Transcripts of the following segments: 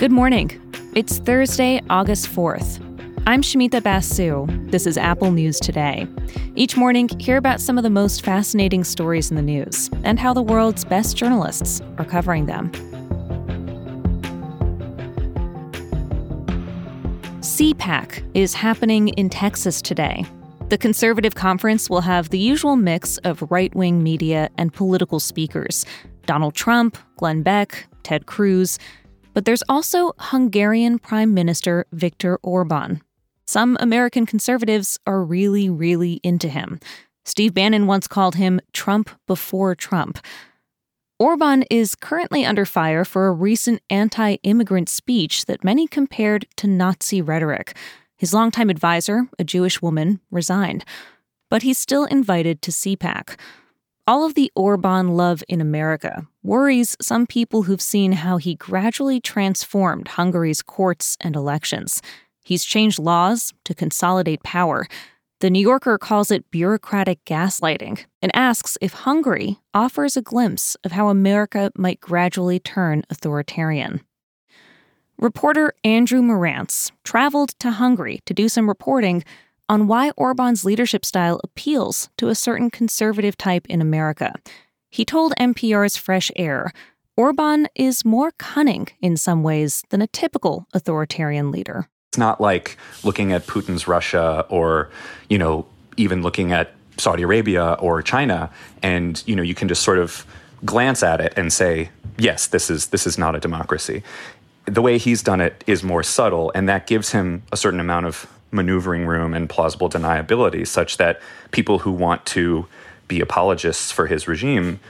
Good morning. It's Thursday, August 4th. I'm Shamita Basu. This is Apple News Today. Each morning, hear about some of the most fascinating stories in the news and how the world's best journalists are covering them. CPAC is happening in Texas today. The conservative conference will have the usual mix of right wing media and political speakers Donald Trump, Glenn Beck, Ted Cruz. But there's also Hungarian Prime Minister Viktor Orban. Some American conservatives are really, really into him. Steve Bannon once called him Trump before Trump. Orban is currently under fire for a recent anti immigrant speech that many compared to Nazi rhetoric. His longtime advisor, a Jewish woman, resigned. But he's still invited to CPAC. All of the Orban love in America worries some people who've seen how he gradually transformed Hungary's courts and elections. He's changed laws to consolidate power. The New Yorker calls it bureaucratic gaslighting and asks if Hungary offers a glimpse of how America might gradually turn authoritarian. Reporter Andrew Marantz traveled to Hungary to do some reporting on why Orban's leadership style appeals to a certain conservative type in America. He told NPR's Fresh Air Orban is more cunning in some ways than a typical authoritarian leader. It's not like looking at Putin's Russia or, you know, even looking at Saudi Arabia or China and, you know, you can just sort of glance at it and say, yes, this is this is not a democracy. The way he's done it is more subtle and that gives him a certain amount of maneuvering room and plausible deniability such that people who want to be apologists for his regime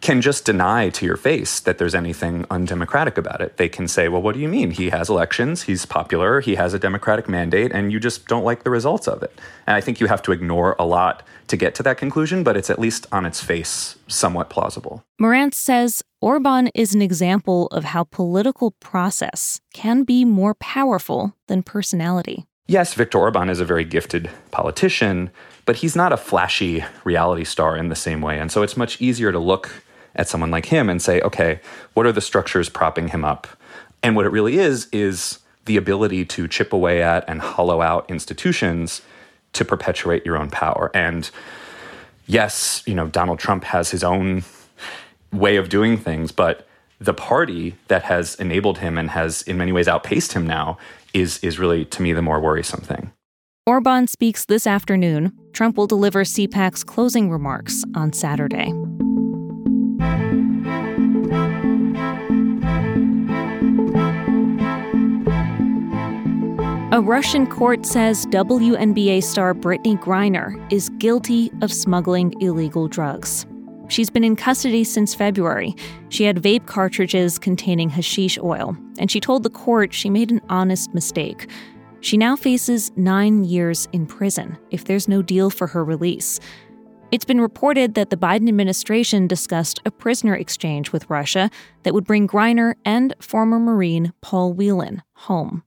can just deny to your face that there's anything undemocratic about it. They can say, well, what do you mean? He has elections, he's popular, he has a democratic mandate, and you just don't like the results of it. And I think you have to ignore a lot to get to that conclusion, but it's at least on its face somewhat plausible. Marantz says Orban is an example of how political process can be more powerful than personality. Yes, Viktor Orban is a very gifted politician, but he's not a flashy reality star in the same way. And so it's much easier to look at someone like him and say, okay, what are the structures propping him up? And what it really is, is the ability to chip away at and hollow out institutions to perpetuate your own power. And yes, you know, Donald Trump has his own way of doing things, but the party that has enabled him and has in many ways outpaced him now is is really to me the more worrisome thing. Orban speaks this afternoon. Trump will deliver CPAC's closing remarks on Saturday. A Russian court says WNBA star Brittney Griner is guilty of smuggling illegal drugs. She's been in custody since February. She had vape cartridges containing hashish oil, and she told the court she made an honest mistake. She now faces nine years in prison if there's no deal for her release. It's been reported that the Biden administration discussed a prisoner exchange with Russia that would bring Griner and former Marine Paul Whelan home.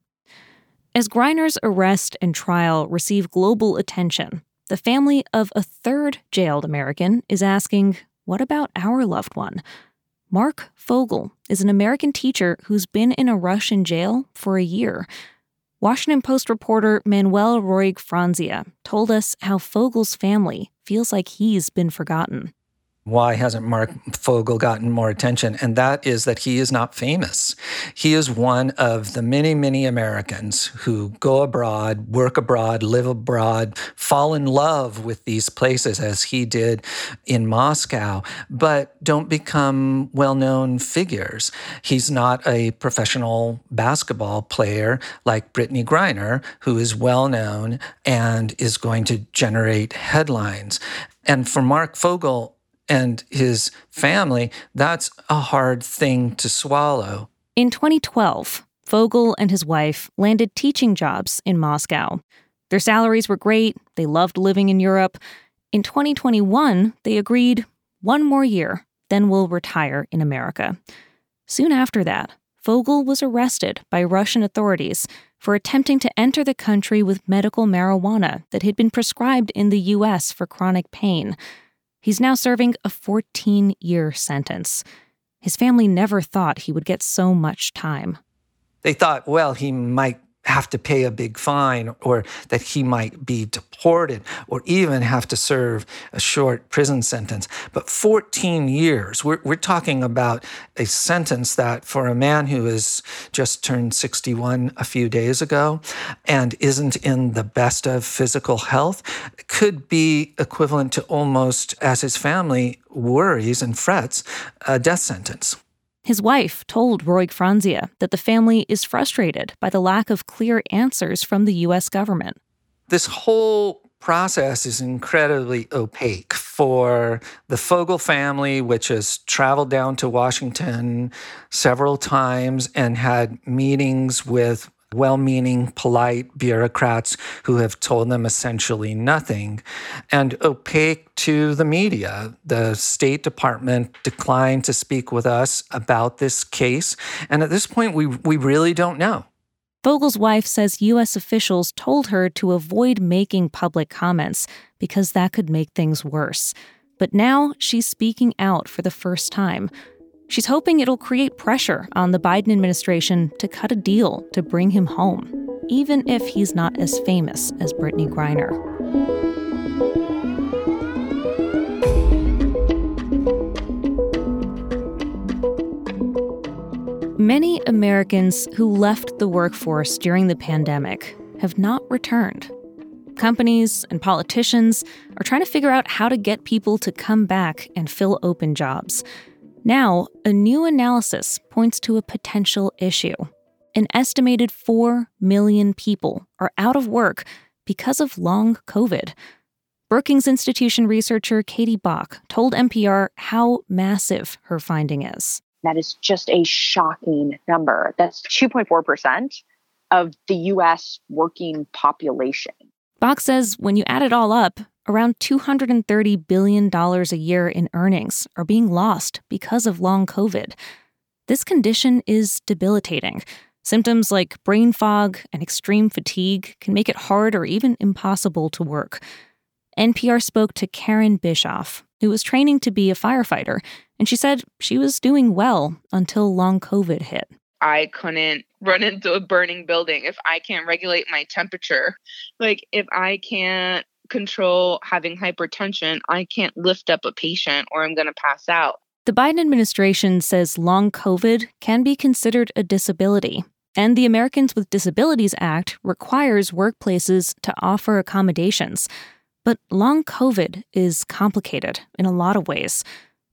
As Griner's arrest and trial receive global attention, the family of a third jailed American is asking what about our loved one? Marc Fogel is an American teacher who's been in a Russian jail for a year. Washington Post reporter Manuel Roig Franzia told us how Fogel's family feels like he's been forgotten why hasn't Marc Fogel gotten more attention? And that is that he is not famous. He is one of the many, many Americans who go abroad, work abroad, live abroad, fall in love with these places as he did in Moscow, but don't become well known figures. He's not a professional basketball player like Brittney Griner, who is well known and is going to generate headlines. And for Marc Fogel, and his family, that's a hard thing to swallow. In 2012, Fogel and his wife landed teaching jobs in Moscow. Their salaries were great, they loved living in Europe. In 2021, they agreed one more year, then we'll retire in America. Soon after that, Fogel was arrested by Russian authorities for attempting to enter the country with medical marijuana that had been prescribed in the U.S. for chronic pain. He's now serving a 14 year sentence. His family never thought he would get so much time. They thought, well, he might have to pay a big fine or that he might be deported or even have to serve a short prison sentence. But 14 years, we're, we're talking about a sentence that for a man who has just turned 61 a few days ago and isn't in the best of physical health could be equivalent to almost, as his family worries and frets, a death sentence. His wife told Roig Franzia that the family is frustrated by the lack of clear answers from the U.S. government. This whole process is incredibly opaque for the Fogel family, which has traveled down to Washington several times and had meetings with well meaning, polite bureaucrats who have told them essentially nothing, and opaque to the media. The State Department declined to speak with us about this case. And at this point, we, we really don't know. Fogel's wife says U.S. officials told her to avoid making public comments because that could make things worse. But now she's speaking out for the first time, She's hoping it'll create pressure on the Biden administration to cut a deal to bring him home, even if he's not as famous as Brittney Griner. Many Americans who left the workforce during the pandemic have not returned. Companies and politicians are trying to figure out how to get people to come back and fill open jobs. Now, a new analysis points to a potential issue. An estimated 4 million people are out of work because of long COVID. Brookings Institution researcher Katie Bach told NPR how massive her finding is. That is just a shocking number. That's 2.4% of the US working population. Bach says when you add it all up, Around $230 billion a year in earnings are being lost because of long COVID. This condition is debilitating. Symptoms like brain fog and extreme fatigue can make it hard or even impossible to work. NPR spoke to Karen Bischoff, who was training to be a firefighter, and she said she was doing well until long COVID hit. I couldn't run into a burning building if I can't regulate my temperature. Like, if I can't control having hypertension, I can't lift up a patient or I'm going to pass out. The Biden administration says long COVID can be considered a disability. And the Americans with Disabilities Act requires workplaces to offer accommodations. But long COVID is complicated in a lot of ways.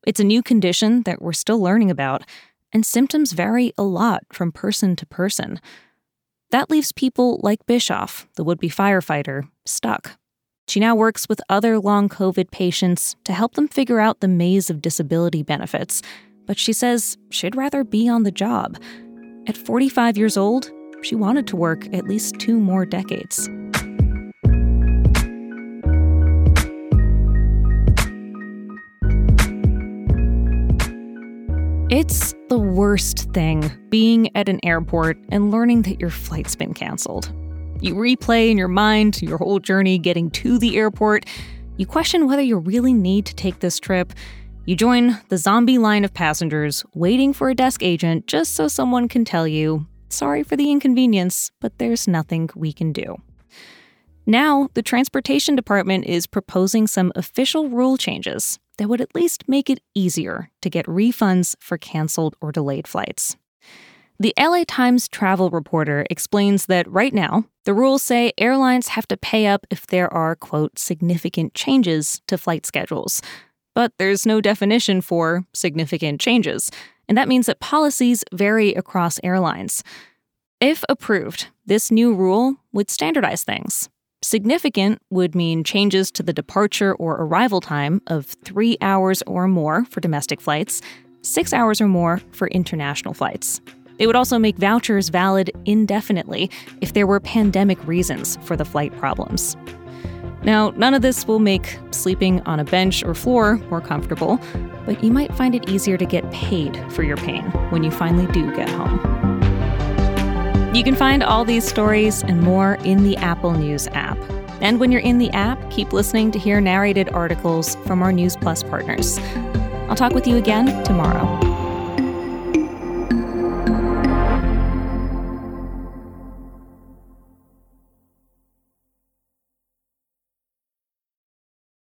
It's a new condition that we're still learning about, and symptoms vary a lot from person to person. That leaves people like Bischoff, the would be firefighter, stuck. She now works with other long COVID patients to help them figure out the maze of disability benefits, but she says she'd rather be on the job. At 45 years old, she wanted to work at least two more decades. It's the worst thing being at an airport and learning that your flight's been canceled. You replay in your mind your whole journey getting to the airport. You question whether you really need to take this trip. You join the zombie line of passengers waiting for a desk agent just so someone can tell you, sorry for the inconvenience, but there's nothing we can do. Now, the Transportation Department is proposing some official rule changes that would at least make it easier to get refunds for canceled or delayed flights. The LA Times travel reporter explains that right now, the rules say airlines have to pay up if there are, quote, significant changes to flight schedules. But there's no definition for significant changes, and that means that policies vary across airlines. If approved, this new rule would standardize things. Significant would mean changes to the departure or arrival time of three hours or more for domestic flights, six hours or more for international flights. They would also make vouchers valid indefinitely if there were pandemic reasons for the flight problems. Now, none of this will make sleeping on a bench or floor more comfortable, but you might find it easier to get paid for your pain when you finally do get home. You can find all these stories and more in the Apple News app. And when you're in the app, keep listening to hear narrated articles from our News Plus partners. I'll talk with you again tomorrow.